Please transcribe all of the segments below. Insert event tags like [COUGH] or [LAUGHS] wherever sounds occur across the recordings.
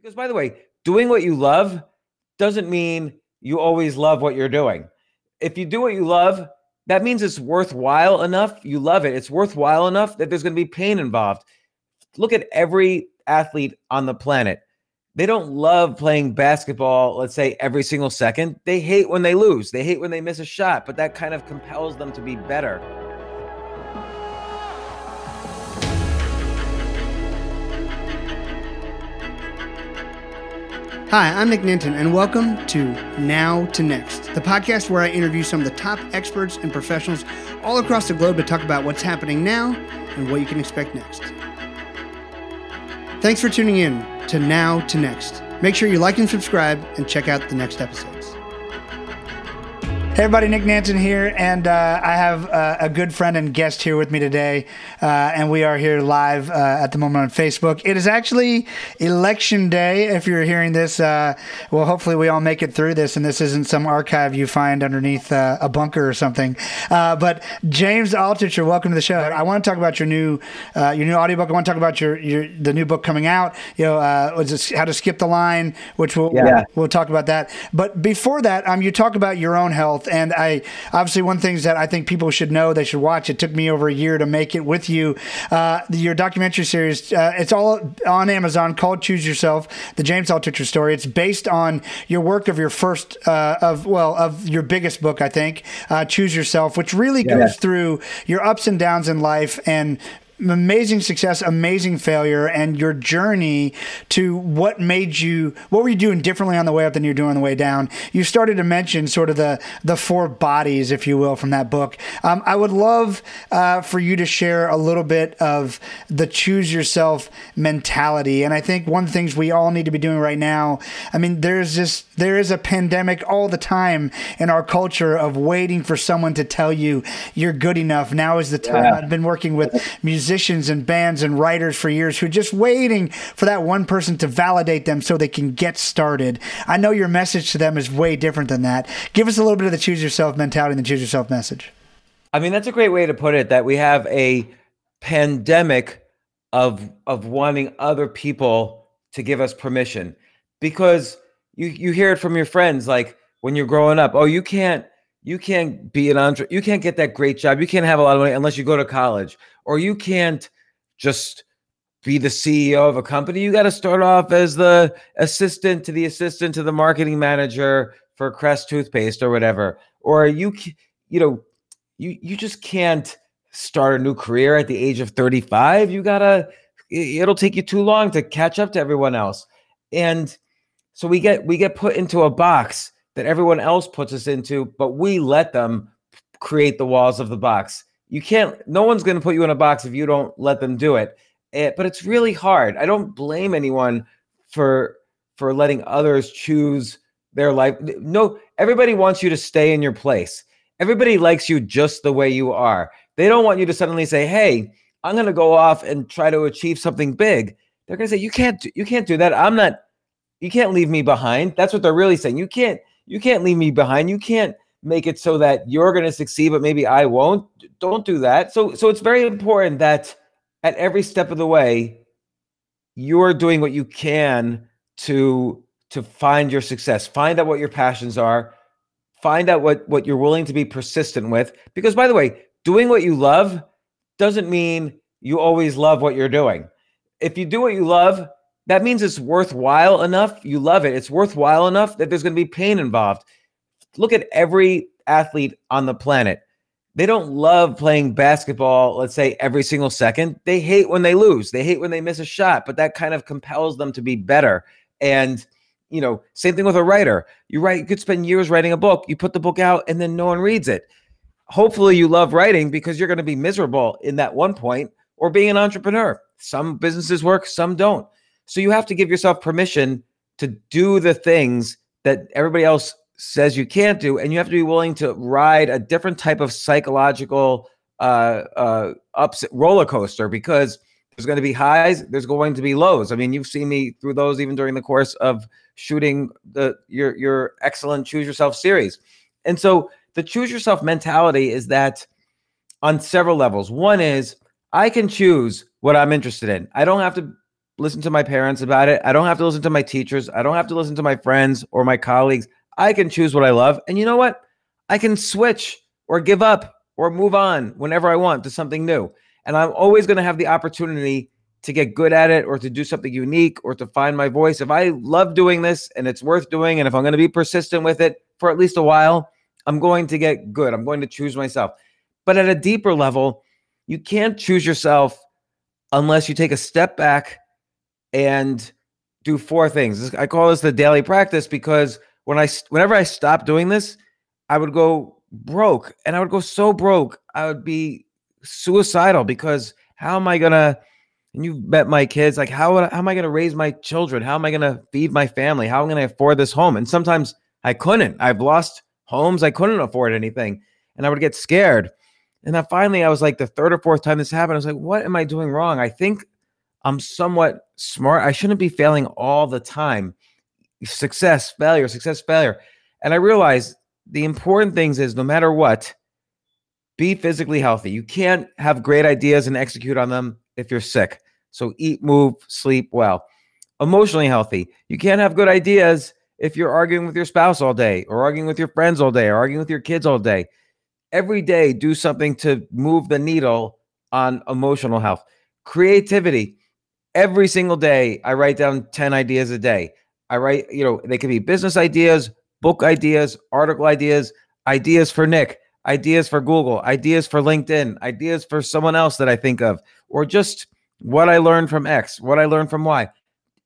Because, by the way, doing what you love doesn't mean you always love what you're doing. If you do what you love, that means it's worthwhile enough. You love it. It's worthwhile enough that there's going to be pain involved. Look at every athlete on the planet. They don't love playing basketball, let's say, every single second. They hate when they lose. They hate when they miss a shot, but that kind of compels them to be better. Hi, I'm Nick Nanton, and welcome to Now to Next, the podcast where I interview some of the top experts and professionals all across the globe to talk about what's happening now and what you can expect next. Thanks for tuning in to Now to Next. Make sure you like and subscribe and check out the next episode. Hey everybody, Nick Nanton here, and uh, I have uh, a good friend and guest here with me today, uh, and we are here live uh, at the moment on Facebook. It is actually election day. If you're hearing this, uh, well, hopefully we all make it through this, and this isn't some archive you find underneath uh, a bunker or something. but James Altucher, welcome to the show. I want to talk about your new your new audiobook. I want to talk about your, your the new book coming out. You know, how to skip the line, which we'll yeah. we'll, we'll talk about that. But before that, um, you talk about your own health and I obviously one things that I think people should know, they should watch. It took me over a year to make it with you. Uh, your documentary series, uh, it's all on Amazon called Choose Yourself, the James Altucher story. It's based on your work of your first, uh, of well, of your biggest book, I think, uh, Choose Yourself, which really yeah. goes through your ups and downs in life and amazing success, amazing failure, and your journey to what made you, what were you doing differently on the way up than you're doing on the way down? You started to mention sort of the the four bodies, if you will, from that book. Um, I would love uh, for you to share a little bit of the choose yourself mentality, and I think one of the things we all need to be doing right now. I mean, there's this, there is a pandemic all the time in our culture of waiting for someone to tell you you're good enough. Now is the time. Yeah. I've been working with musicians [LAUGHS] musicians and bands and writers for years who are just waiting for that one person to validate them so they can get started. I know your message to them is way different than that. Give us a little bit of the choose yourself mentality and the choose yourself message. I mean, that's a great way to put it that we have a pandemic of of wanting other people to give us permission because you you hear it from your friends like when you're growing up, oh, you can't you can't be an entre you can't get that great job. You can't have a lot of money unless you go to college or you can't just be the ceo of a company. You got to start off as the assistant to the assistant to the marketing manager for crest toothpaste or whatever. Or you you know you you just can't start a new career at the age of 35 you gotta it'll take you too long to catch up to everyone else. And so we get we get put into a box that everyone else puts us into, but we let them create the walls of the box. You can't, no one's going to put you in a box if you don't let them do it. it. Eh, but it's really hard. I don't blame anyone for for letting others choose their life. No, everybody wants you to stay in your place. Everybody likes you just the way you are. They don't want you to suddenly say, "Hey, I'm going to go off and try to achieve something big." They're going to say, "You can't you can't do that. I'm not you can't leave me behind." That's what they're really saying. You can't you can't leave me behind. You can't make it so that you're going to succeed, but maybe I won't. Don't do that. So, so it's very important that at every step of the way, you're doing what you can to to find your success. Find out what your passions are. Find out what what you're willing to be persistent with. Because, by the way, doing what you love doesn't mean you always love what you're doing. If you do what you love, that means it's worthwhile enough. You love it. It's worthwhile enough that there's going to be pain involved. Look at every athlete on the planet. They don't love playing basketball, let's say, every single second. They hate when they lose. They hate when they miss a shot, but that kind of compels them to be better. And, you know, same thing with a writer. You write, you could spend years writing a book. You put the book out and then no one reads it. Hopefully, you love writing because you're going to be miserable in that one point or being an entrepreneur. Some businesses work, some don't. So you have to give yourself permission to do the things that everybody else says you can't do, and you have to be willing to ride a different type of psychological uh, uh, ups roller coaster because there's going to be highs, there's going to be lows. I mean, you've seen me through those even during the course of shooting the your your excellent choose yourself series. And so the choose yourself mentality is that on several levels. One is I can choose what I'm interested in. I don't have to listen to my parents about it. I don't have to listen to my teachers. I don't have to listen to my friends or my colleagues. I can choose what I love. And you know what? I can switch or give up or move on whenever I want to something new. And I'm always going to have the opportunity to get good at it or to do something unique or to find my voice. If I love doing this and it's worth doing, and if I'm going to be persistent with it for at least a while, I'm going to get good. I'm going to choose myself. But at a deeper level, you can't choose yourself unless you take a step back and do four things. I call this the daily practice because when I whenever I stopped doing this, I would go broke and I would go so broke, I would be suicidal because how am I going to and you've met my kids like how, how am i going to raise my children? How am i going to feed my family? How am i going to afford this home? And sometimes i couldn't. I've lost homes. I couldn't afford anything and i would get scared. And then finally i was like the third or fourth time this happened i was like what am i doing wrong? I think i'm somewhat smart i shouldn't be failing all the time success failure success failure and i realized the important things is no matter what be physically healthy you can't have great ideas and execute on them if you're sick. So eat, move, sleep well. Emotionally healthy. You can't have good ideas if you're arguing with your spouse all day or arguing with your friends all day or arguing with your kids all day. Every day, do something to move the needle on emotional health. Creativity. Every single day, I write down 10 ideas a day. I write, you know, they can be business ideas, book ideas, article ideas, ideas for Nick, ideas for Google, ideas for LinkedIn, ideas for someone else that I think of, or just what I learned from X, what I learned from Y.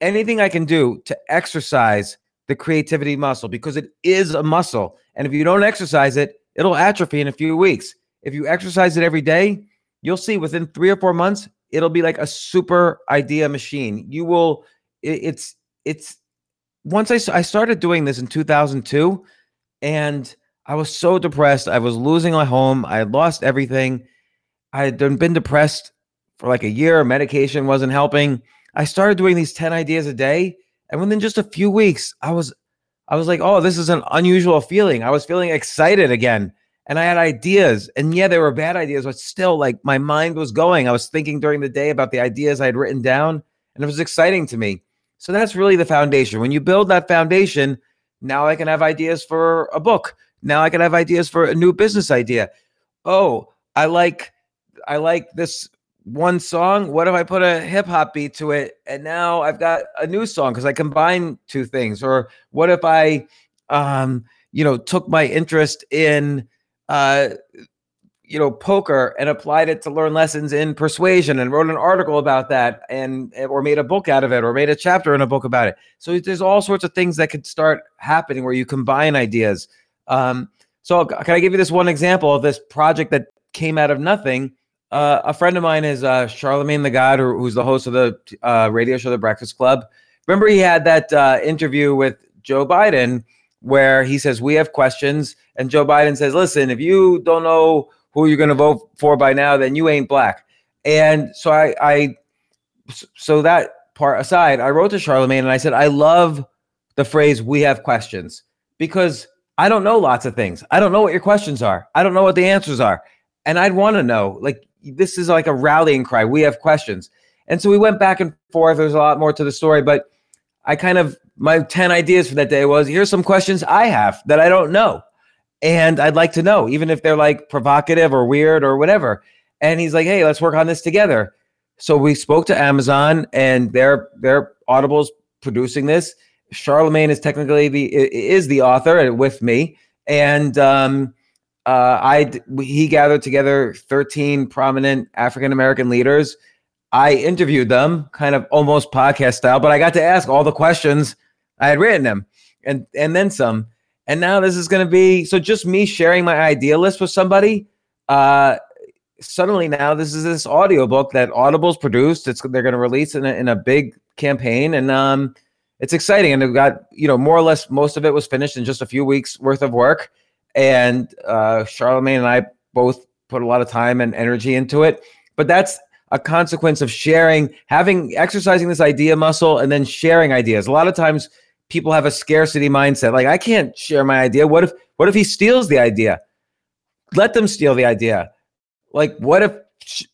Anything I can do to exercise the creativity muscle because it is a muscle. And if you don't exercise it, it'll atrophy in a few weeks. If you exercise it every day, you'll see within three or four months, it'll be like a super idea machine. You will, it's, it's, once I, I started doing this in 2002 and I was so depressed. I was losing my home. I had lost everything. I had been depressed for like a year. Medication wasn't helping. I started doing these 10 ideas a day. And within just a few weeks, I was I was like, oh, this is an unusual feeling. I was feeling excited again. And I had ideas. And yeah, they were bad ideas, but still, like my mind was going. I was thinking during the day about the ideas I had written down, and it was exciting to me. So that's really the foundation. When you build that foundation, now I can have ideas for a book. Now I can have ideas for a new business idea. Oh, I like I like this one song. What if I put a hip hop beat to it and now I've got a new song because I combine two things? Or what if I um you know took my interest in uh you know poker and applied it to learn lessons in persuasion and wrote an article about that and or made a book out of it or made a chapter in a book about it so there's all sorts of things that could start happening where you combine ideas um, so can I give you this one example of this project that came out of nothing? Uh, a friend of mine is uh, Charlemagne the God, who's the host of the uh, radio show The Breakfast Club. Remember, he had that uh, interview with Joe Biden where he says we have questions, and Joe Biden says, "Listen, if you don't know who you're going to vote for by now, then you ain't black." And so I, I, so that part aside, I wrote to Charlemagne and I said, "I love the phrase we have questions because." I don't know lots of things. I don't know what your questions are. I don't know what the answers are. And I'd want to know. Like, this is like a rallying cry. We have questions. And so we went back and forth. There's a lot more to the story, but I kind of, my 10 ideas for that day was here's some questions I have that I don't know. And I'd like to know, even if they're like provocative or weird or whatever. And he's like, hey, let's work on this together. So we spoke to Amazon and their Audible's producing this. Charlemagne is technically the is the author with me, and um, uh, I he gathered together thirteen prominent African American leaders. I interviewed them, kind of almost podcast style, but I got to ask all the questions I had written them, and and then some. And now this is going to be so just me sharing my idea list with somebody. Uh, suddenly now this is this audiobook that Audible's produced. It's they're going to release in a, in a big campaign, and um, it's exciting. And we've got, you know, more or less most of it was finished in just a few weeks worth of work. And uh, Charlemagne and I both put a lot of time and energy into it. But that's a consequence of sharing, having, exercising this idea muscle and then sharing ideas. A lot of times people have a scarcity mindset. Like, I can't share my idea. What if, what if he steals the idea? Let them steal the idea. Like, what if,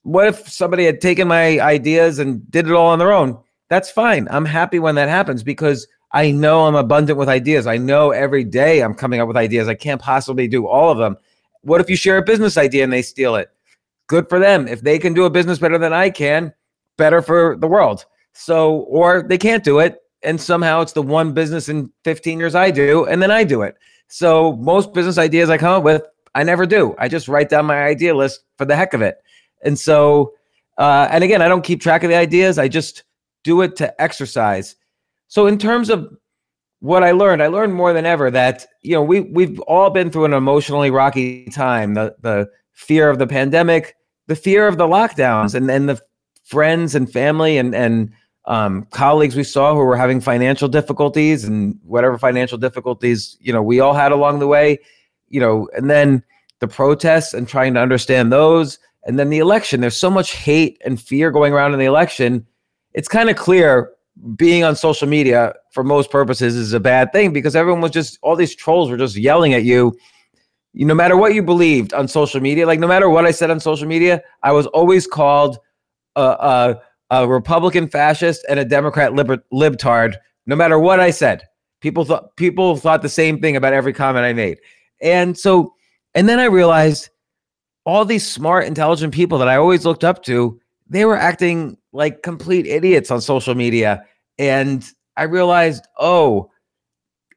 what if somebody had taken my ideas and did it all on their own? that's fine. I'm happy when that happens because I know I'm abundant with ideas. I know every day I'm coming up with ideas. I can't possibly do all of them. What if you share a business idea and they steal it? Good for them. If they can do a business better than I can, better for the world. So, or they can't do it. And somehow it's the one business in 15 years I do, and then I do it. So, most business ideas I come up with, I never do. I just write down my idea list for the heck of it. And so, uh, and again, I don't keep track of the ideas. I just do it to exercise. So, in terms of what I learned, I learned more than ever that you know we we've all been through an emotionally rocky time. The the fear of the pandemic, the fear of the lockdowns, and and the friends and family and and um, colleagues we saw who were having financial difficulties and whatever financial difficulties you know we all had along the way you know and then the protests and trying to understand those and then the election. There's so much hate and fear going around in the election. It's kind of clear being on social media for most purposes is a bad thing because everyone was just all these trolls were just yelling at you. You no matter what you believed on social media like no matter what i said on social media i was always called a, a, a Republican fascist and a Democrat lib- libtard, no matter what I said. People thought people thought the same thing about every comment I made. And so, and then I realized all these smart, intelligent people that I always looked up to, they were acting like complete idiots on social media. And I realized, oh,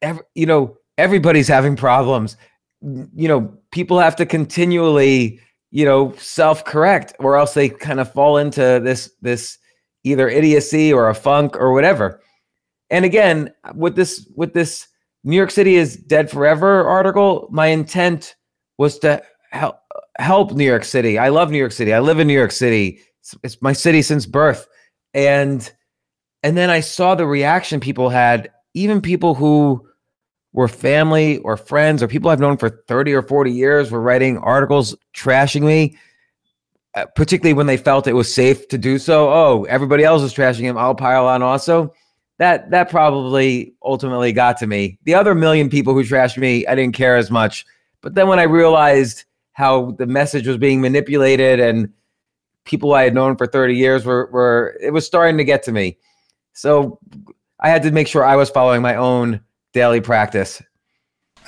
every, you know, everybody's having problems. You know, people have to continually you know self-correct or else they kind of fall into this this either idiocy or a funk or whatever. And again with this with this new york city is dead forever article my intent was to help help new york city. I love new york city. I live in new york city. It's, it's my city since birth. And and then i saw the reaction people had even people who were family or friends or people I've known for 30 or 40 years were writing articles trashing me, Uh, particularly when they felt it was safe to do so. Oh, everybody else is trashing him. I'll pile on also. That that probably ultimately got to me. The other million people who trashed me, I didn't care as much. But then when I realized how the message was being manipulated and people I had known for 30 years were were it was starting to get to me. So I had to make sure I was following my own daily practice.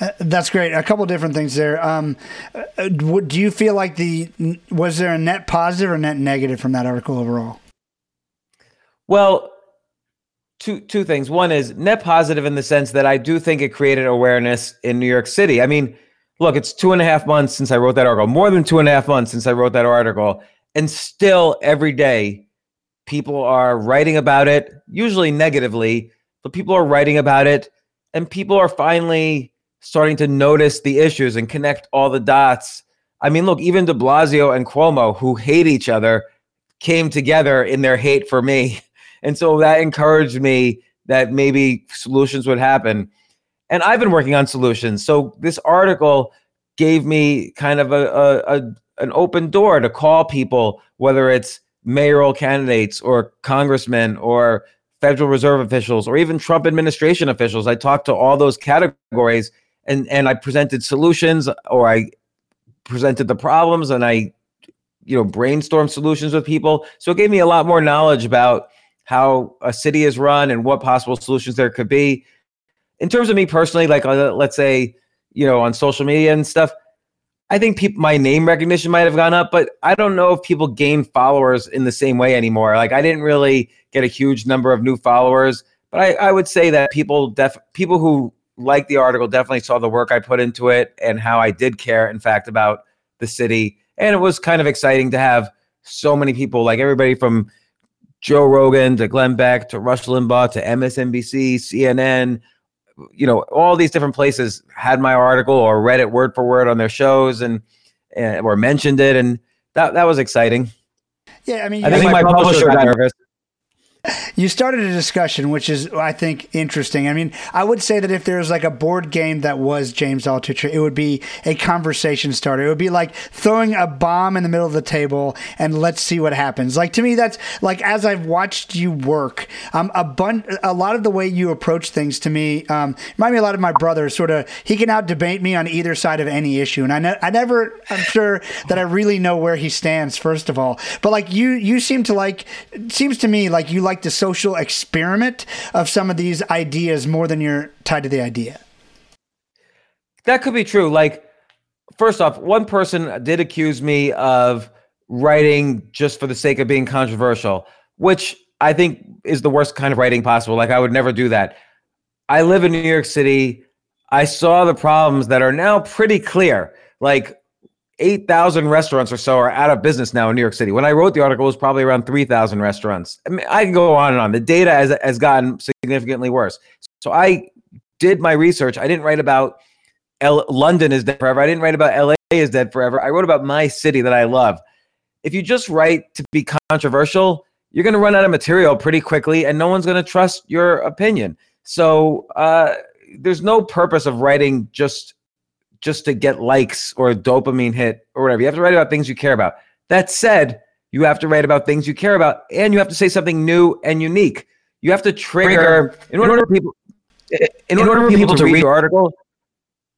Uh, that's great. A couple different things there. Um, uh, do you feel like the was there a net positive or net negative from that article overall? Well, two two things. One is net positive in the sense that I do think it created awareness in New York City. I mean, look, it's two and a half months since I wrote that article. More than two and a half months since I wrote that article, and still every day people are writing about it. Usually negatively, but people are writing about it and people are finally starting to notice the issues and connect all the dots. I mean, look, even de Blasio and Cuomo, who hate each other, came together in their hate for me. [LAUGHS] And so that encouraged me that maybe solutions would happen. And I've been working on solutions. So this article gave me kind of a, a, a an open door to call people, whether it's mayoral candidates or congressmen or Federal Reserve officials or even Trump administration officials. I talked to all those categories and and I presented solutions or I presented the problems and I you know brainstormed solutions with people. So it gave me a lot more knowledge about how a city is run and what possible solutions there could be. In terms of me personally, like uh, let's say you know on social media and stuff, I think people my name recognition might have gone up, but I don't know if people gain followers in the same way anymore. Like I didn't really get a huge number of new followers, but I, I would say that people def people who like the article definitely saw the work I put into it and how I did care, in fact, about the city. And it was kind of exciting to have so many people, like everybody from Joe Rogan to Glenn Beck to Rush Limbaugh to MSNBC, CNN, you know, all these different places had my article or read it word for word on their shows and, and or mentioned it, and that that was exciting. Yeah, I mean, I think my, my publisher, publisher got nervous you started a discussion, which is, I think, interesting. I mean, I would say that if there was like a board game that was James Altucher, it would be a conversation starter. It would be like throwing a bomb in the middle of the table and let's see what happens. Like to me, that's like as I've watched you work, um, a bun- a lot of the way you approach things to me um, remind me a lot of my brother. Sort of, he can out debate me on either side of any issue, and I, ne- I never, I'm sure that I really know where he stands. First of all, but like you, you seem to like. Seems to me like you like like the social experiment of some of these ideas more than you're tied to the idea. That could be true. Like, first off, one person did accuse me of writing just for the sake of being controversial, which I think is the worst kind of writing possible. Like, I would never do that. I live in New York City. I saw the problems that are now pretty clear. Like, 8,000 restaurants or so are out of business now in New York City. When I wrote the article, it was probably around 3,000 restaurants. I mean, I can go on and on. The data has, has gotten significantly worse. So I did my research. I didn't write about L- London is dead forever. I didn't write about LA is dead forever. I wrote about my city that I love. If you just write to be controversial, you're going to run out of material pretty quickly and no one's going to trust your opinion. So uh, there's no purpose of writing just just to get likes or a dopamine hit or whatever. You have to write about things you care about. That said, you have to write about things you care about and you have to say something new and unique. You have to trigger, trigger. in order for people in, in order, order for people, people to read your article,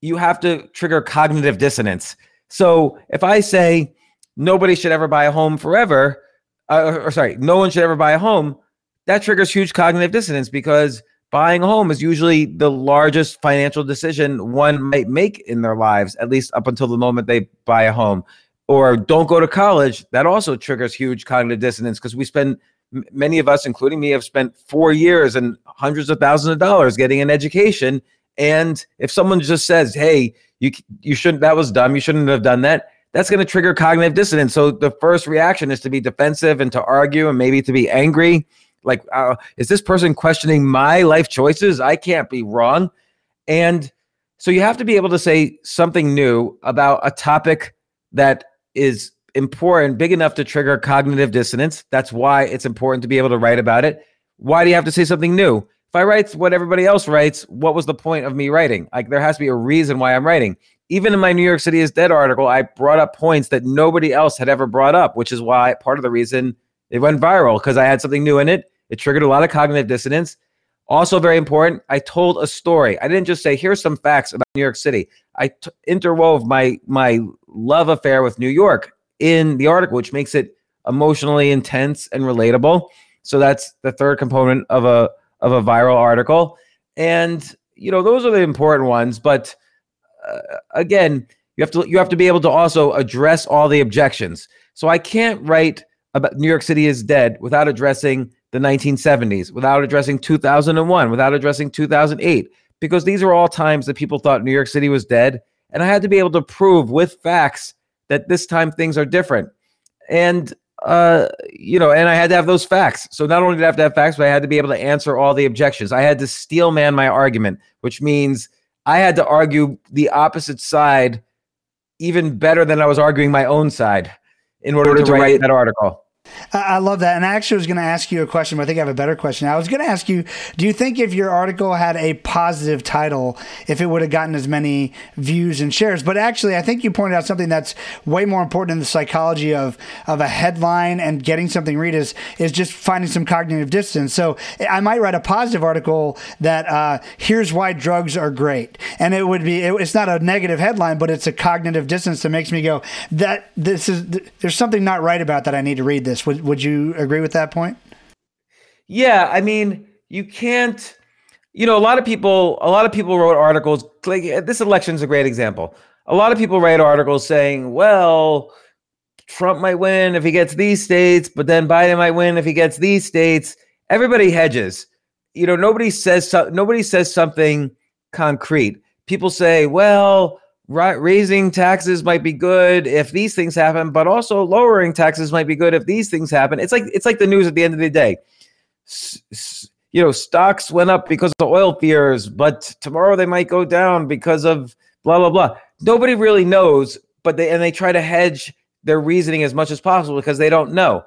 you have to trigger cognitive dissonance. So if I say nobody should ever buy a home forever, uh, or sorry, no one should ever buy a home, that triggers huge cognitive dissonance because buying a home is usually the largest financial decision one might make in their lives, at least up until the moment they buy a home. Or don't go to college. That also triggers huge cognitive dissonance because we spend, many of us, including me, have spent four years and hundreds of thousands of dollars getting an education and if someone just says, "Hey, you you shouldn't," that was dumb. You shouldn't have done that. That's going to trigger cognitive dissonance. So the first reaction is to be defensive and to argue and maybe to be angry. Like, uh, is this person questioning my life choices? I can't be wrong. And so you have to be able to say something new about a topic that is important, big enough to trigger cognitive dissonance. That's why it's important to be able to write about it. Why do you have to say something new? If I write what everybody else writes, what was the point of me writing? Like there has to be a reason why I'm writing. Even in my New York City is Dead article, I brought up points that nobody else had ever brought up, which is why part of the reason it went viral because I had something new in it. It triggered a lot of cognitive dissonance. Also, very important, I told a story. I didn't just say, here's some facts about New York City. I t- interwove my my love affair with New York in the article, which makes it emotionally intense and relatable. So that's the third component of a of a viral article. And you know, those are the important ones, but uh, again, you have to you have to be able to also address all the objections. So I can't write about New York City is dead without addressing the 1970s, without addressing 2001, without addressing 2008 because these are all times that people thought New York City was dead and I had to be able to prove with facts that this time things are different. And uh, you know, and I had to have those facts. So not only did I have to have facts, but I had to be able to answer all the objections. I had to steel man my argument, which means I had to argue the opposite side even better than I was arguing my own side in order, in order to, to write, write that article. I love that. And I actually was going to ask you a question, but I think I have a better question. I was going to ask you Do you think if your article had a positive title, if it would have gotten as many views and shares? But actually, I think you pointed out something that's way more important in the psychology of, of a headline and getting something read is, is just finding some cognitive dissonance. So I might write a positive article that uh, here's why drugs are great. And it would be, it, it's not a negative headline, but it's a cognitive dissonance that makes me go, that this is, there's something not right about that. I need to read this. Would would you agree with that point? Yeah, I mean, you can't. You know, a lot of people, a lot of people wrote articles. Like eh, this election is a great example. A lot of people write articles saying, "Well, Trump might win if he gets these states, but then Biden might win if he gets these states." Everybody hedges. You know, nobody says so, nobody says something concrete. People say, "Well, raising taxes might be good if these things happen, but also lowering taxes might be good if these things happen. It's like it's like the news at the end of the day. You know, stocks went up because of oil fears, but tomorrow they might go down because of blah blah blah. Nobody really knows, but they and they try to hedge their reasoning as much as possible because they don't know.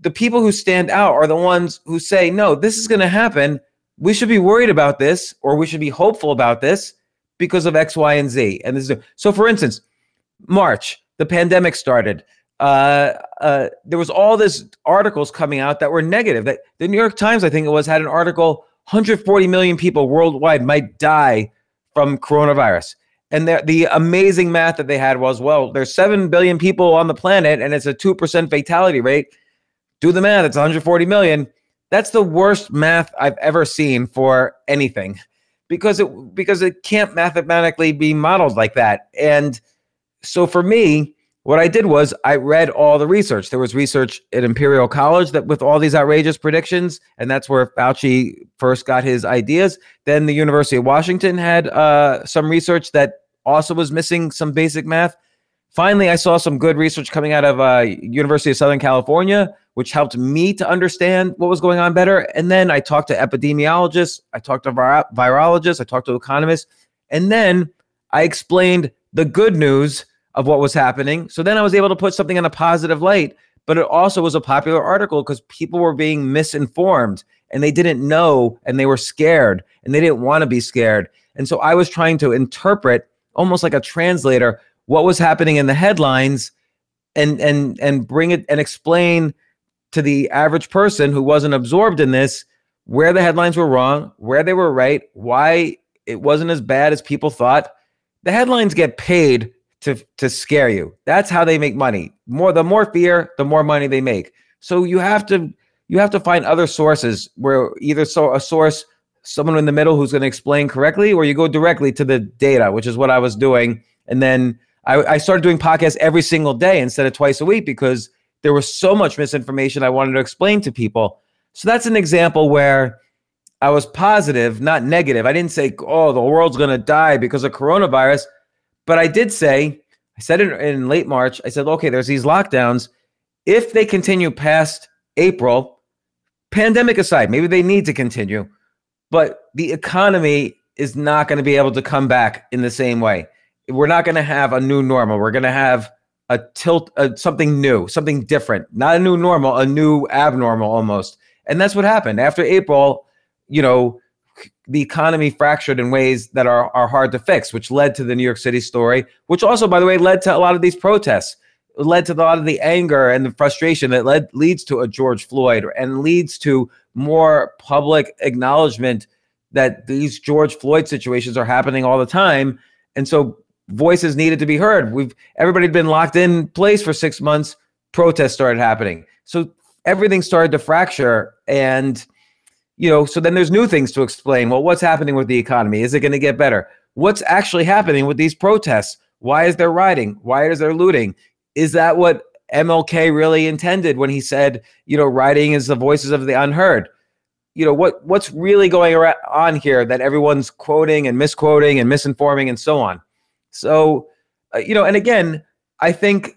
The people who stand out are the ones who say, "No, this is going to happen. We should be worried about this or we should be hopeful about this." Because of X, Y, and Z. And this is so. For instance, March, the pandemic started. Uh, uh, there was all this articles coming out that were negative. That the New York Times, I think it was, had an article: 140 million people worldwide might die from coronavirus. And the, the amazing math that they had was, well, there's seven billion people on the planet, and it's a two percent fatality rate. Do the math; it's 140 million. That's the worst math I've ever seen for anything because it because it can't mathematically be modeled like that. And so for me, what I did was I read all the research. There was research at Imperial College that with all these outrageous predictions, and that's where Fauci first got his ideas. Then the University of Washington had uh, some research that also was missing some basic math. Finally, I saw some good research coming out of uh, University of Southern California, which helped me to understand what was going on better. And then I talked to epidemiologists, I talked to vir- virologists, I talked to economists, and then I explained the good news of what was happening. So then I was able to put something in a positive light. But it also was a popular article because people were being misinformed and they didn't know and they were scared and they didn't want to be scared. And so I was trying to interpret almost like a translator what was happening in the headlines and and and bring it and explain to the average person who wasn't absorbed in this where the headlines were wrong, where they were right, why it wasn't as bad as people thought. The headlines get paid to to scare you. That's how they make money. More the more fear, the more money they make. So you have to you have to find other sources where either so a source someone in the middle who's going to explain correctly or you go directly to the data, which is what I was doing and then I, I started doing podcasts every single day instead of twice a week because there was so much misinformation I wanted to explain to people. So that's an example where I was positive, not negative. I didn't say, oh, the world's going to die because of coronavirus. But I did say, I said in, in late March, I said, okay, there's these lockdowns. If they continue past April, pandemic aside, maybe they need to continue, but the economy is not going to be able to come back in the same way we're not going to have a new normal. We're going to have a tilt, something new, something different, not a new normal, a new abnormal almost. And that's what happened after April. You know, the economy fractured in ways that are are hard to fix, which led to the New York City story, which also, by the way, led to a lot of these protests. Led to a lot of the anger and the frustration that led leads to a George Floyd and leads to more public acknowledgement that these George Floyd situations are happening all the time. And so voices needed to be heard. We've everybody had been locked in place for six months. Protests started happening, so everything started to fracture. And you know, so then there's new things to explain. Well, what's happening with the economy? Is it going to get better? What's actually happening with these protests? Why is there rioting? Why is there looting? Is that what MLK really intended when he said, you know, rioting is the voices of the unheard? You know what what's really going on here that everyone's quoting and misquoting and misinforming and so on. So, uh, you know, and again, I think,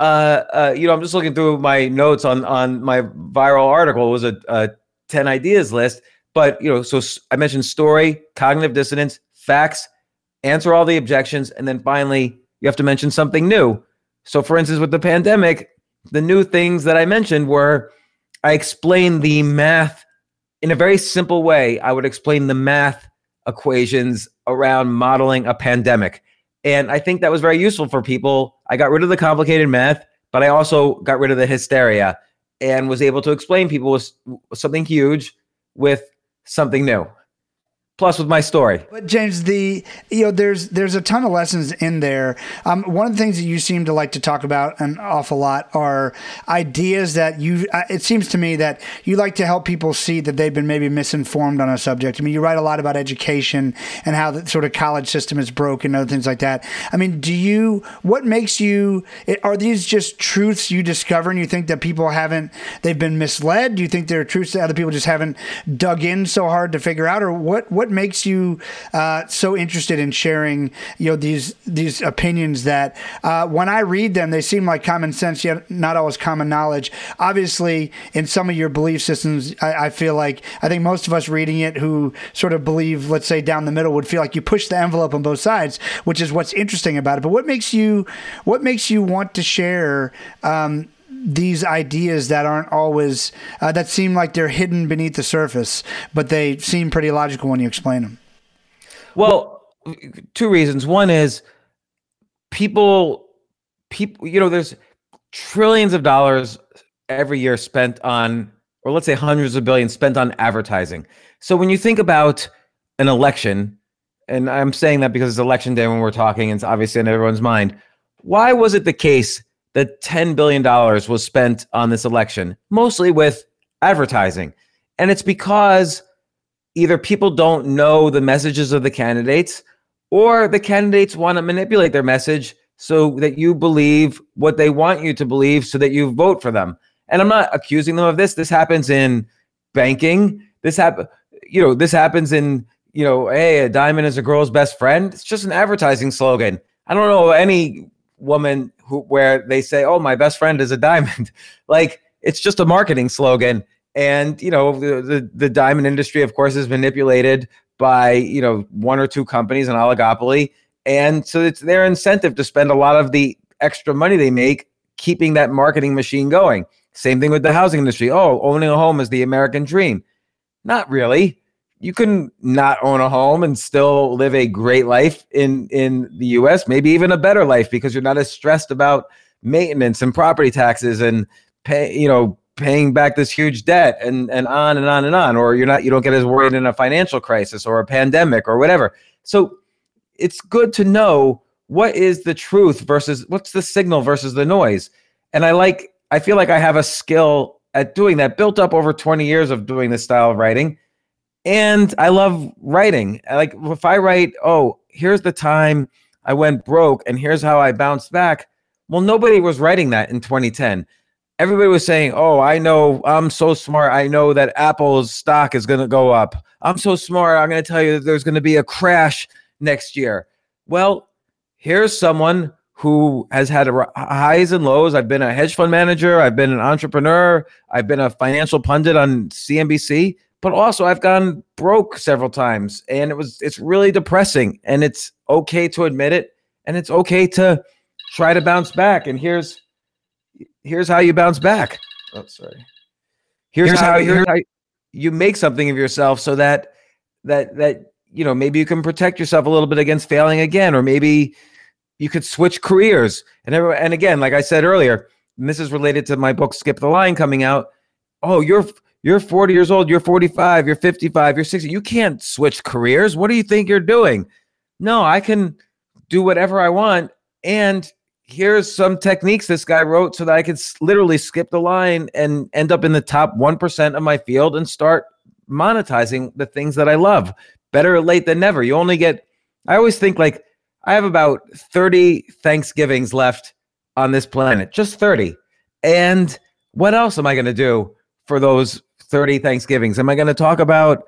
uh, uh, you know, I'm just looking through my notes on on my viral article. It was a, a 10 ideas list, but you know, so I mentioned story, cognitive dissonance, facts, answer all the objections, and then finally you have to mention something new. So, for instance, with the pandemic, the new things that I mentioned were I explained the math in a very simple way. I would explain the math equations around modeling a pandemic. And I think that was very useful for people. I got rid of the complicated math, but I also got rid of the hysteria and was able to explain people with something huge with something new plus with my story. But James, the you know, there's there's a ton of lessons in there. Um, one of the things that you seem to like to talk about an awful lot are ideas that you. Uh, it seems to me that you like to help people see that they've been maybe misinformed on a subject. I mean, you write a lot about education and how the sort of college system is broken and other things like that. I mean, do you? What makes you? Are these just truths you discover and you think that people haven't? They've been misled. Do you think there are truths that other people just haven't dug in so hard to figure out, or what? What what makes you uh, so interested in sharing you know these these opinions that uh, when I read them they seem like common sense yet not always common knowledge. Obviously, in some of your belief systems, I, I feel like I think most of us reading it who sort of believe, let's say down the middle, would feel like you push the envelope on both sides, which is what's interesting about it. But what makes you what makes you want to share? Um, these ideas that aren't always uh, that seem like they're hidden beneath the surface, but they seem pretty logical when you explain them. Well, two reasons. One is people, people, you know, there's trillions of dollars every year spent on, or let's say hundreds of billions spent on advertising. So when you think about an election, and I'm saying that because it's election day when we're talking, it's obviously in everyone's mind. Why was it the case that $10 billion was spent on this election, mostly with advertising. And it's because either people don't know the messages of the candidates or the candidates want to manipulate their message so that you believe what they want you to believe so that you vote for them. And I'm not accusing them of this. This happens in banking. This happen you know, this happens in, you know, hey, a diamond is a girl's best friend. It's just an advertising slogan. I don't know any woman who where they say, "Oh, my best friend is a diamond." [LAUGHS] like it's just a marketing slogan. And you know, the, the the diamond industry, of course, is manipulated by you know one or two companies, an oligopoly, and so it's their incentive to spend a lot of the extra money they make keeping that marketing machine going. Same thing with the housing industry. Oh, owning a home is the American dream. Not really. You can not own a home and still live a great life in in the US, maybe even a better life because you're not as stressed about maintenance and property taxes and pay, you know, paying back this huge debt and and on and on and on or you're not you don't get as worried in a financial crisis or a pandemic or whatever. So it's good to know what is the truth versus what's the signal versus the noise. And I like I feel like I have a skill at doing that built up over 20 years of doing this style of writing. And I love writing. Like if I write, oh, here's the time I went broke and here's how I bounced back. Well, nobody was writing that in 2010. Everybody was saying, "Oh, I know. I'm so smart. I know that Apple's stock is going to go up. I'm so smart. I'm going to tell you that there's going to be a crash next year." Well, here's someone who has had highs and lows. I've been a hedge fund manager, I've been an entrepreneur, I've been a financial pundit on CNBC, but also I've gone broke several times and it was it's really depressing and it's okay to admit it and it's okay to try to bounce back and here's here's how you bounce back. Oh, sorry. Here's, here's how, how here's how you make something of yourself so that that that you know maybe you can protect yourself a little bit against failing again or maybe you could switch careers and everyone, and again like i said earlier and this is related to my book skip the line coming out oh you're you're 40 years old you're 45 you're 55 you're 60 you can't switch careers. What do you think you're doing? No i can do whatever i want. And here's some techniques this guy wrote so that i could literally skip the line and end up in the top 1% of my field and start monetizing the things that i love. Better late than never. You only get i always think like I have about 30 Thanksgivings left on this planet, just 30. And what else am I going to do for those 30 Thanksgivings? Am I going to talk about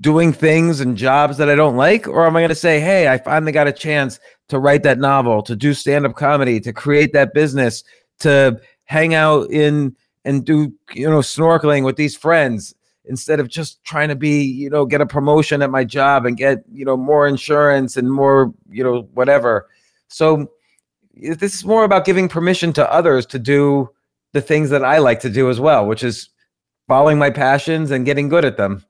doing things and jobs that I don't like? Or am I going to say, hey, I finally got a chance to write that novel, to do stand up comedy, to create that business, to hang out in and do, you know, snorkeling with these friends? instead of just trying to be, you know, get a promotion at my job and get, you know, more insurance and more, you know, whatever. So this is more about giving permission to others to do the things that I like to do as well, which is following my passions and getting good at them.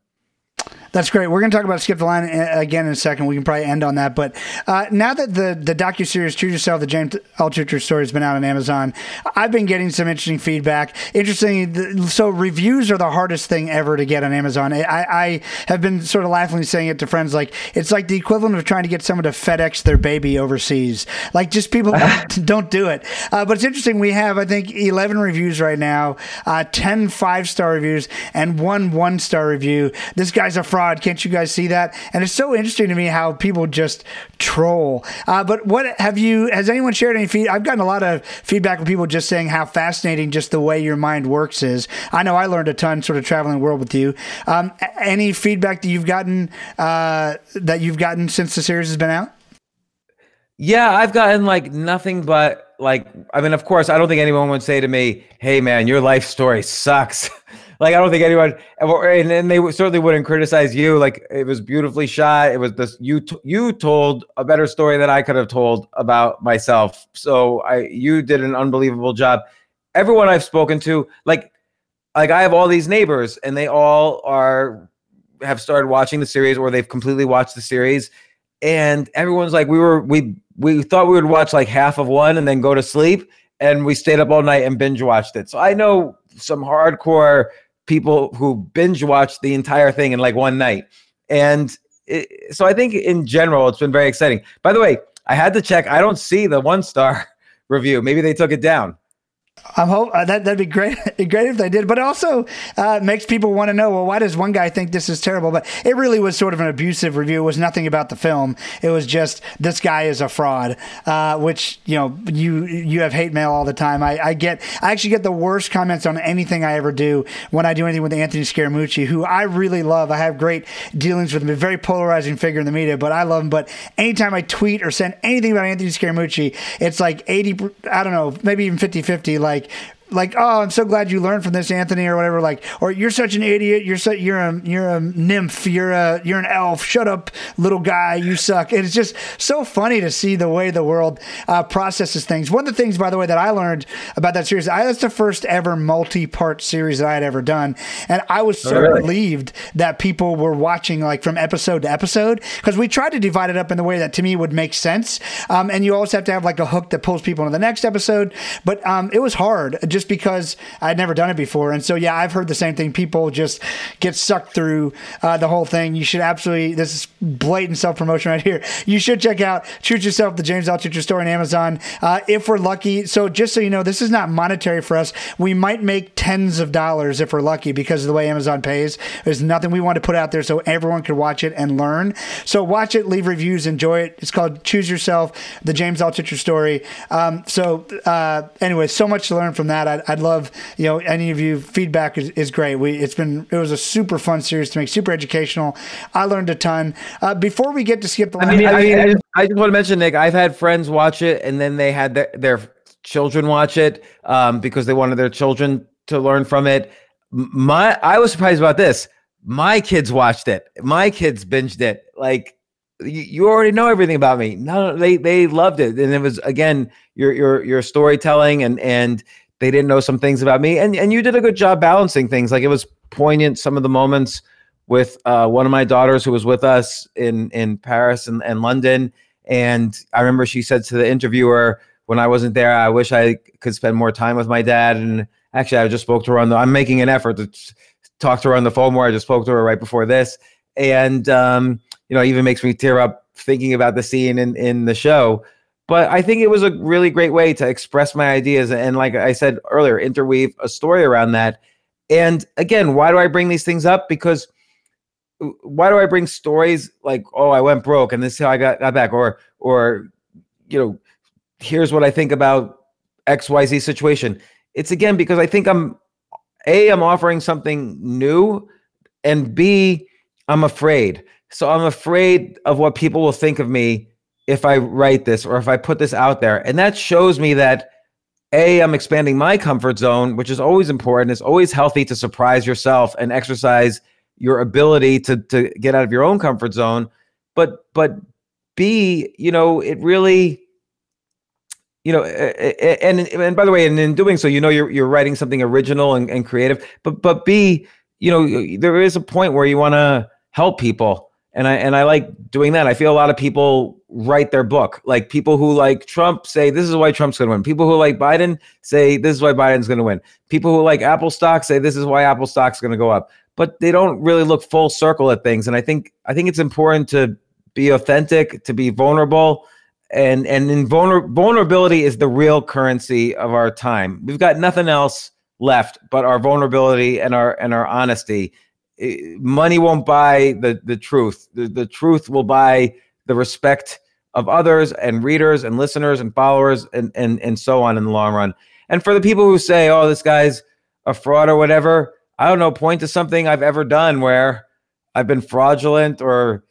That's great. We're going to talk about Skip the Line uh, again in a second. We can probably end on that. But uh, now that the the docu series Choose Yourself, the James Altucher story has been out on Amazon, I've been getting some interesting feedback. Interesting. So reviews are the hardest thing ever to get on Amazon. I, I have been sort of laughingly saying it to friends like it's like the equivalent of trying to get someone to FedEx their baby overseas. Like just people [LAUGHS] [LAUGHS] don't do it. Uh, but it's interesting. We have I think 11 reviews right now, uh, 10 five star reviews, and one one star review. This guy's a fraud fraud. Can't you guys see that? And it's so interesting to me how people just troll. Uh, but what have you? Has anyone shared any feed? I've gotten a lot of feedback from people just saying how fascinating just the way your mind works is. I know I learned a ton, sort of traveling the world with you. Um, any feedback that you've gotten uh, that you've gotten since the series has been out? Yeah, I've gotten like nothing but like I mean, of course, I don't think anyone would say to me, "Hey, man, your life story sucks." [LAUGHS] like I don't think anyone, and, and they certainly wouldn't criticize you. Like it was beautifully shot. It was this you t- you told a better story than I could have told about myself. So I you did an unbelievable job. Everyone I've spoken to, like like I have all these neighbors, and they all are have started watching the series or they've completely watched the series, and everyone's like, we were we we thought we would watch like half of one and then go to sleep and we stayed up all night and binge watched it. So I know some hardcore people who binge watched the entire thing in like one night. And it, so I think in general, it's been very exciting. By the way, I had to check. I don't see the one star [LAUGHS] review. Maybe they took it down. I'm hope uh, that that'd be great. [LAUGHS] great if they did, but also uh, makes people want to know. Well, why does one guy think this is terrible? But it really was sort of an abusive review. It was nothing about the film. It was just this guy is a fraud. Uh, which you know you you have hate mail all the time. I, I get I actually get the worst comments on anything I ever do when I do anything with Anthony Scaramucci, who I really love. I have great dealings with him. A very polarizing figure in the media, but I love him. But anytime I tweet or send anything about Anthony Scaramucci, it's like eighty. I don't know, maybe even 50-50, Like like, oh, I'm so glad you learned from this, Anthony, or whatever. Like, or you're such an idiot. You're so you're a you're a nymph. You're a you're an elf. Shut up, little guy. You suck. And it's just so funny to see the way the world uh, processes things. One of the things, by the way, that I learned about that series, I, that's the first ever multi-part series that I had ever done, and I was so oh, really? relieved that people were watching like from episode to episode because we tried to divide it up in the way that to me would make sense. Um, and you always have to have like a hook that pulls people into the next episode, but um, it was hard. Just just because I'd never done it before. And so, yeah, I've heard the same thing. People just get sucked through uh, the whole thing. You should absolutely, this is blatant self promotion right here. You should check out Choose Yourself, the James Altucher story on Amazon. Uh, if we're lucky. So, just so you know, this is not monetary for us. We might make tens of dollars if we're lucky because of the way Amazon pays. There's nothing we want to put out there so everyone can watch it and learn. So, watch it, leave reviews, enjoy it. It's called Choose Yourself, the James Altucher story. Um, so, uh, anyway, so much to learn from that. I'd, I'd love you know any of you feedback is, is great. We it's been it was a super fun series to make, super educational. I learned a ton. Uh, before we get to skip the line, I mean, I, mean, I, just, I just want to mention Nick. I've had friends watch it and then they had their, their children watch it um, because they wanted their children to learn from it. My I was surprised about this. My kids watched it. My kids binged it. Like you already know everything about me. No, they they loved it, and it was again your your your storytelling and and they didn't know some things about me. And and you did a good job balancing things. Like it was poignant some of the moments with uh, one of my daughters who was with us in in paris and, and london. And i remember she said to the interviewer when i wasn't there i wish i could spend more time with my dad. And actually i just spoke to her on the i'm making an effort to talk to her on the phone more. I just spoke to her right before this. And um, you know even makes me tear up thinking about the scene in in the show but I think it was a really great way to express my ideas and, like I said earlier, interweave a story around that. And again, why do I bring these things up? Because uh, why do I bring stories like, oh, I went broke and this is how I got, got back, or or you know, here's what I think about XYZ situation. It's again because I think I'm A, I'm offering something new, and B, I'm afraid. So I'm afraid of what people will think of me if I write this or if I put this out there. And that shows me that A, I'm expanding my comfort zone, which is always important. It's always healthy to surprise yourself and exercise your ability to to get out of your own comfort zone. But but B, you know, it really you know and and by the way and in doing so you know you're you're writing something original and, and creative but but b you know there is a point where you want to help people and I and I like doing that. I feel a lot of people write their book. Like people who like Trump say this is why Trump's going to win. People who like Biden say this is why Biden's going to win. People who like Apple stock say this is why Apple stock's going to go up. But they don't really look full circle at things. And I think I think it's important to be authentic, to be vulnerable, and and in vulner- vulnerability is the real currency of our time. We've got nothing else left but our vulnerability and our and our honesty money won't buy the the truth. The, the truth will buy the respect of others and readers and listeners and followers and and and so on in the long run. And for the people who say, "Oh, this guy's a fraud or whatever," I don't know. Point to something I've ever done where I've been fraudulent or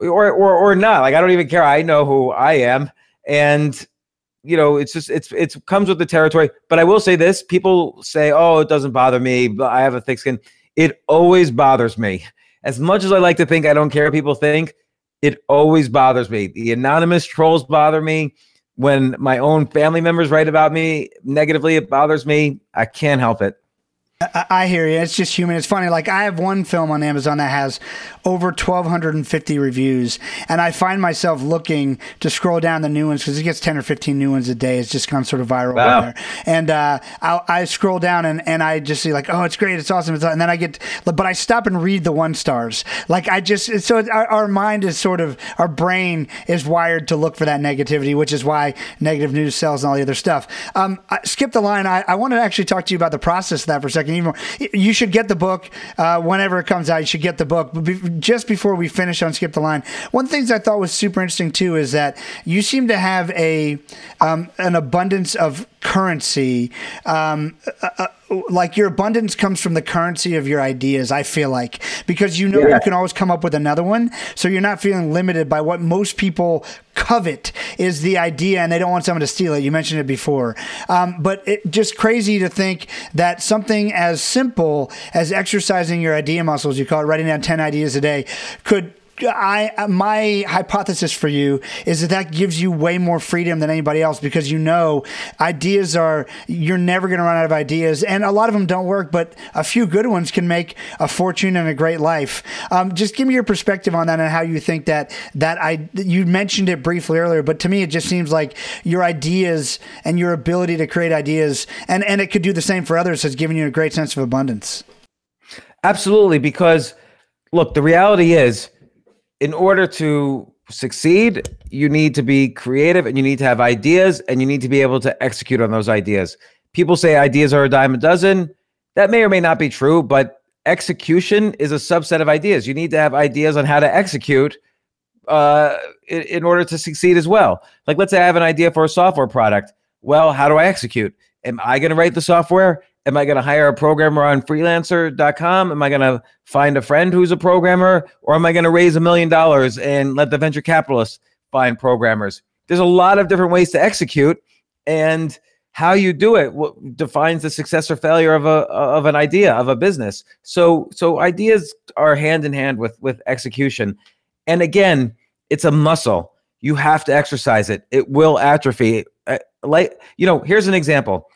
or or or not. Like I don't even care. I know who I am, and you know, it's just it's it's comes with the territory. But I will say this: people say, "Oh, it doesn't bother me," but I have a thick skin. It always bothers me. As much as I like to think I don't care what people think, it always bothers me. The anonymous trolls bother me. When my own family members write about me negatively, it bothers me. I can't help it. I, I hear you. It's just human. It's funny. Like I have one film on Amazon that has over 1,250 reviews, and I find myself looking to scroll down the new ones because it gets 10 or 15 new ones a day. It's just gone sort of viral Wow. there. And uh, I, I scroll down and, and I just see like, oh, it's great, it's awesome, it's, and then I get, but I stop and read the one stars. Like I just so our, our mind is sort of our brain is wired to look for that negativity, which is why negative news sells and all the other stuff. Um, I, skip the line. I, I want to actually talk to you about the process of that for a second. Even more. you should get the book uh, whenever it comes out. You should get the book. But be, just before we finish on skip the line, one of the things I thought was super interesting too is that you seem to have a um, an abundance of currency. Um, uh, uh, like your abundance comes from the currency of your ideas. I feel like because you know Yeah. you can always come up with another one, so you're not feeling limited by what most people covet is the idea, and they don't want someone to steal it. You mentioned it before, um, but it just crazy to think that something as simple as exercising your idea muscles, you call it, writing down ten ideas a day, could I my hypothesis for you is that that gives you way more freedom than anybody else because you know ideas are you're never going to run out of ideas and a lot of them don't work but a few good ones can make a fortune and a great life. Um, just give me your perspective on that and how you think that that I you mentioned it briefly earlier but to me it just seems like your ideas and your ability to create ideas and and it could do the same for others has given you a great sense of abundance. Absolutely, because look, the reality is, in order to succeed, you need to be creative and you need to have ideas and you need to be able to execute on those ideas. People say ideas are a dime a dozen. That may or may not be true, but execution is a subset of ideas. You need to have ideas on how to execute uh, in, in order to succeed as well. Like, let's say I have an idea for a software product. Well, how do I execute? Am I going to write the software? Am I going to hire a programmer on freelancer.com? Am I going to find a friend who's a programmer? Or am I going to raise a million dollars and let the venture capitalists find programmers? There's a lot of different ways to execute, and how you do it defines the success or failure of a of an idea of a business. So so ideas are hand in hand with with execution. And again, it's a muscle. You have to exercise it. It will atrophy. Uh, Like you know, here's an example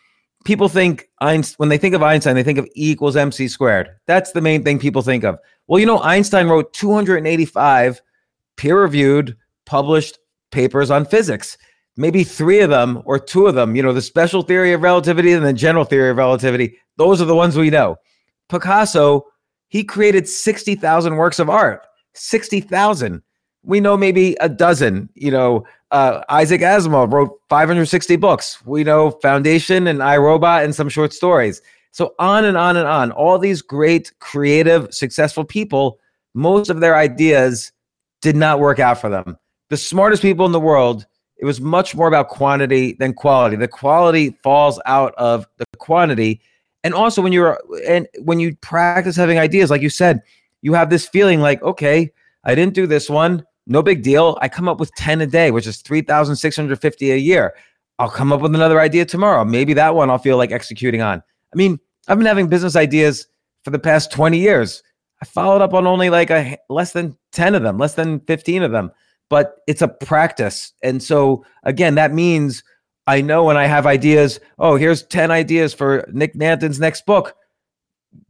people think Einstein, when they think of Einstein, they think of E equals MC squared. That's the main thing people think of. Well, you know, Einstein wrote 285 peer reviewed, published papers on physics. Maybe three of them or two of them, you know, the special theory of relativity and the general theory of relativity. Those are the ones we know. Picasso, he created 60,000 works of art. 60,000. We know maybe a dozen, you know, uh, Isaac Asimov wrote 560 books. We know Foundation and I, Robot and some short stories. So on and on and on. All these great, creative, successful people, most of their ideas did not work out for them. The smartest people in the world, it was much more about quantity than quality. The quality falls out of the quantity. And also when you're and when you practice having ideas, like you said, you have this feeling like, okay, I didn't do this one no big deal. I come up with 10 a day, which is 3,650 a year. I'll come up with another idea tomorrow. Maybe that one I'll feel like executing on. I mean, I've been having business ideas for the past 20 years. I followed up on only like a less than 10 of them, less than 15 of them, but it's a practice. And so again, that means I know when I have ideas, oh, here's 10 ideas for Nick Nanton's next book.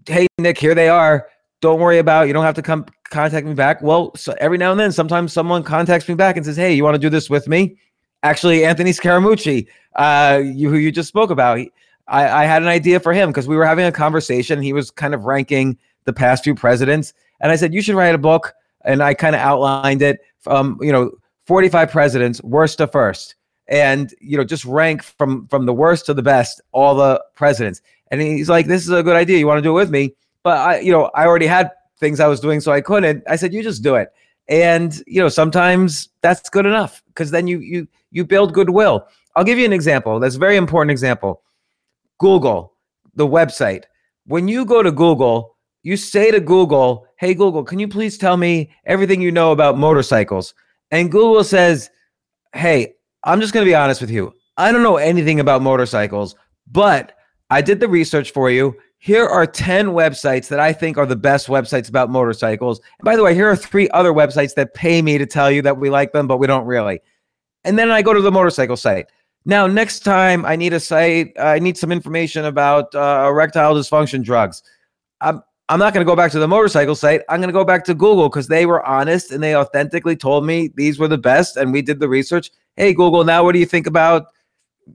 Hey, Nick, here they are. Don't worry about, you don't have to come contact me back. Well, so every now and then, sometimes someone contacts me back and says, "Hey, you want to do this with me?" Actually, Anthony Scaramucci, uh, you, who you just spoke about, he, I, I had an idea for him because we were having a conversation. He was kind of ranking the past few presidents, and I said, "You should write a book." And I kind of outlined it from you know 45 presidents, worst to first, and you know just rank from from the worst to the best, all the presidents. And he's like, "This is a good idea. You want to do it with me?" But I, you know, I already had things I was doing, so I couldn't. I said, "You just do it." And you know, sometimes that's good enough because then you you you build goodwill. I'll give you an example. That's a very important example. Google, the website. When you go to Google, you say to Google, "Hey Google, can you please tell me everything you know about motorcycles?" And Google says, "Hey, I'm just going to be honest with you. I don't know anything about motorcycles, but I did the research for you here are 10 websites that I think are the best websites about motorcycles. And by the way, here are three other websites that pay me to tell you that we like them, but we don't really. And then I go to the motorcycle site. Now, next time I need a site, I need some information about uh, erectile dysfunction drugs. I'm I'm not going to go back to the motorcycle site. I'm going to go back to Google because they were honest and they authentically told me these were the best, and we did the research. Hey, Google, now what do you think about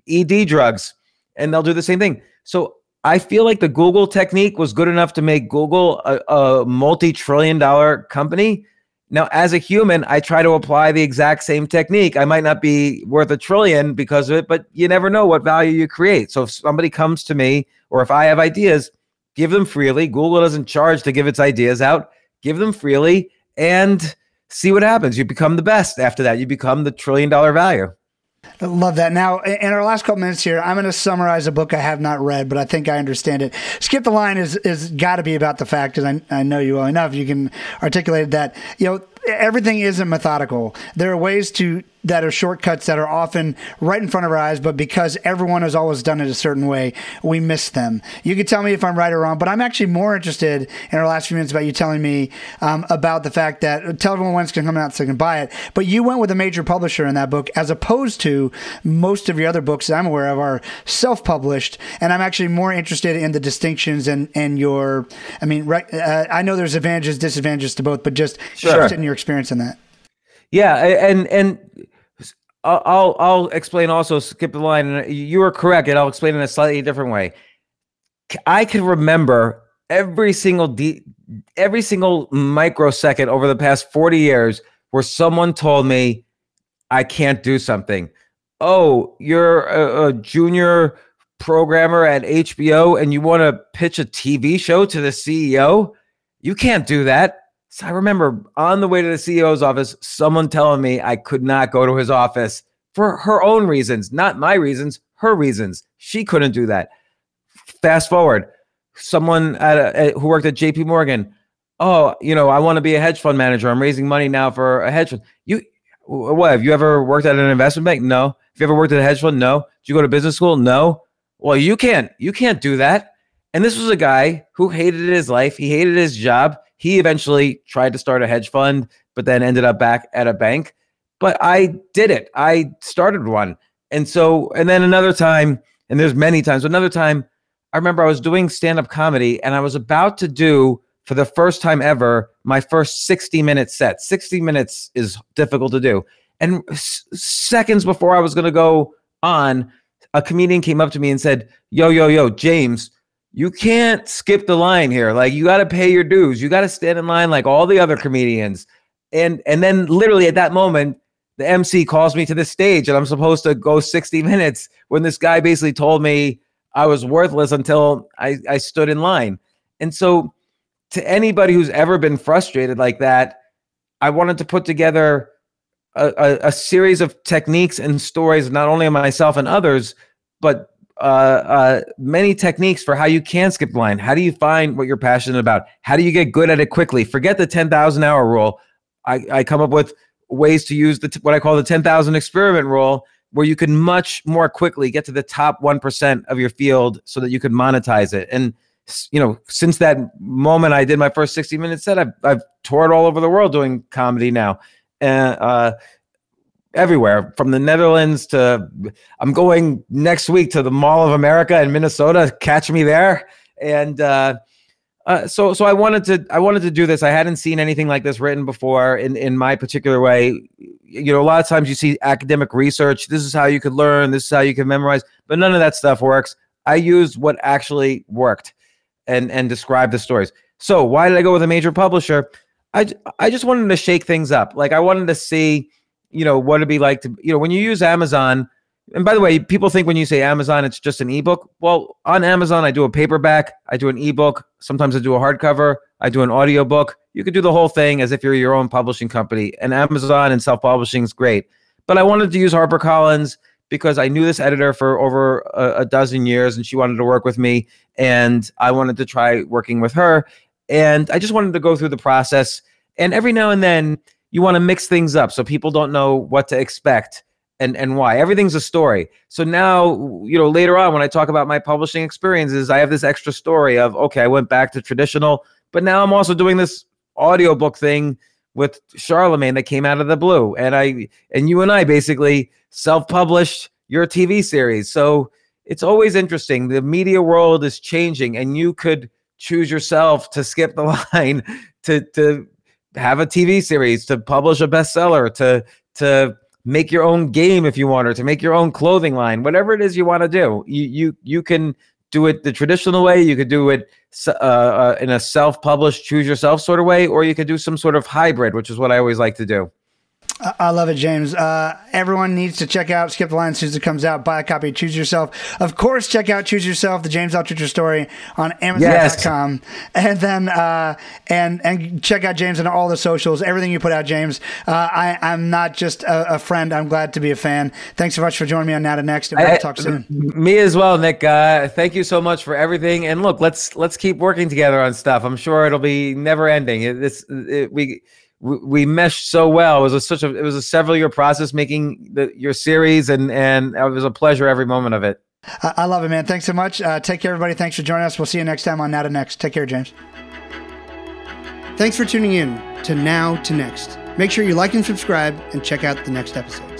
ED drugs? And they'll do the same thing. So I feel like the Google technique was good enough to make Google a, a multi-trillion dollar company. Now, as a human, I try to apply the exact same technique. I might not be worth a trillion because of it, but you never know what value you create. So if somebody comes to me or if I have ideas, give them freely. Google doesn't charge to give its ideas out. Give them freely and see what happens. You become the best after that. You become the trillion dollar value. I love that. Now, in our last couple minutes here, I'm going to summarize a book I have not read, but I think I understand it. Skip the line is is got to be about the fact, because I, I know you well enough. You can articulate that. You know, everything isn't methodical. There are ways to that are shortcuts that are often right in front of our eyes, but because everyone has always done it a certain way, we miss them. You can tell me if I'm right or wrong, but I'm actually more interested in our last few minutes about you telling me um, about the fact that tell everyone when it's going to come out so they can buy it. But you went with a major publisher in that book, as opposed to most of your other books that I'm aware of are self-published, and I'm actually more interested in the distinctions and and your. I mean, right, uh, I know there's advantages, disadvantages to both, but just sure. interested in your experience in that. Yeah, and and I'll I'll explain also. Skip the line. You were correct, and I'll explain in a slightly different way. I can remember every single de- every single microsecond over the past forty years where someone told me I can't do something. Oh, you're a, a junior programmer at HBO and you want to pitch a TV show to the CEO? You can't do that. So I remember on the way to the CEO's office, someone telling me I could not go to his office for her own reasons, not my reasons, her reasons. She couldn't do that. Fast forward, someone at a, who worked at JP Morgan. Oh, you know, I want to be a hedge fund manager. I'm raising money now for a hedge fund. You, what? Have you ever worked at an investment bank? No. Have you ever worked at a hedge fund? No. Did you go to business school? No. Well, you can't. You can't do that. And this was a guy who hated his life. He hated his job. He eventually tried to start a hedge fund, but then ended up back at a bank. But I did it. I started one. And so, and then another time, and there's many times, another time, I remember I was doing stand up comedy and I was about to do, for the first time ever, my first 60 minute set. 60 minutes is difficult to do. And s- seconds before I was going to go on, a comedian came up to me and said, Yo, yo, yo, James, you can't skip the line here. Like you got to pay your dues. You got to stand in line like all the other comedians. And and then literally at that moment, the MC calls me to the stage and I'm supposed to go 60 minutes when this guy basically told me I was worthless until I, I stood in line. And so to anybody who's ever been frustrated like that, I wanted to put together a, a, a series of techniques and stories, not only of myself and others, but uh, uh, many techniques for how you can skip the line. How do you find what you're passionate about? How do you get good at it quickly? Forget the 10,000 hour rule. I, I come up with ways to use the what I call the 10,000 experiment rule, where you can much more quickly get to the top 1% of your field so that you can monetize it. And you know, since that moment I did my first 60 minute set, I've, I've toured all over the world doing comedy now. And uh, everywhere from the Netherlands to I'm going next week to the Mall of America in Minnesota. Catch me there. And uh, uh, so so I wanted to I wanted to do this. I hadn't seen anything like this written before in in my particular way. You know, a lot of times you see academic research. This is how you could learn. This is how you can memorize. But none of that stuff works. I used what actually worked, and and describe the stories. So why did I go with a major publisher? I I just wanted to shake things up. Like I wanted to see you know what it'd be like to you know when you use Amazon. And by the way, people think when you say Amazon, it's just an ebook. Well, on Amazon, I do a paperback, I do an ebook. Sometimes I do a hardcover, I do an audiobook. You could do the whole thing as if you're your own publishing company. And Amazon and self publishing is great. But I wanted to use HarperCollins because I knew this editor for over a, a, dozen years and she wanted to work with me. And I wanted to try working with her. And I just wanted to go through the process. And every now and then, you want to mix things up so people don't know what to expect and and why everything's a story so now you know later on when i talk about my publishing experiences i have this extra story of okay i went back to traditional but now i'm also doing this audiobook thing with charlemagne that came out of the blue and i and you and i basically self-published your TV series. So it's always interesting. The media world is changing, and you could choose yourself to skip the [LAUGHS] line to to have a TV series, to publish a bestseller, to to make your own game if you want, or to make your own clothing line, whatever it is you want to do. You you you can do it the traditional way. You could do it uh, uh, in a self-published, choose yourself sort of way, or you could do some sort of hybrid, which is what I always like to do. I love it, James. Uh, everyone needs to check out Skip the Line as soon as it comes out. Buy a copy, choose yourself. Of course, check out Choose Yourself, the James Altucher story on Amazon.com, yes. and then uh, and and check out James on all the socials. Everything you put out, James. Uh, I I'm not just a, a, friend. I'm glad to be a fan. Thanks so much for joining me on Now to Next. And we'll talk soon. Me as well, Nick. Uh, thank you so much for everything. And look, let's let's keep working together on stuff. I'm sure it'll be never ending. It, this it, we we, we meshed so well. It was a, such a it was a several year process making the, your series, and and it was a pleasure every moment of it. I love it, man. Thanks so much. Uh, take care, everybody. Thanks for joining us. We'll see you next time on Now to Next. Take care, James. Thanks for tuning in to Now to Next. Make sure you like and subscribe and check out the next episodes.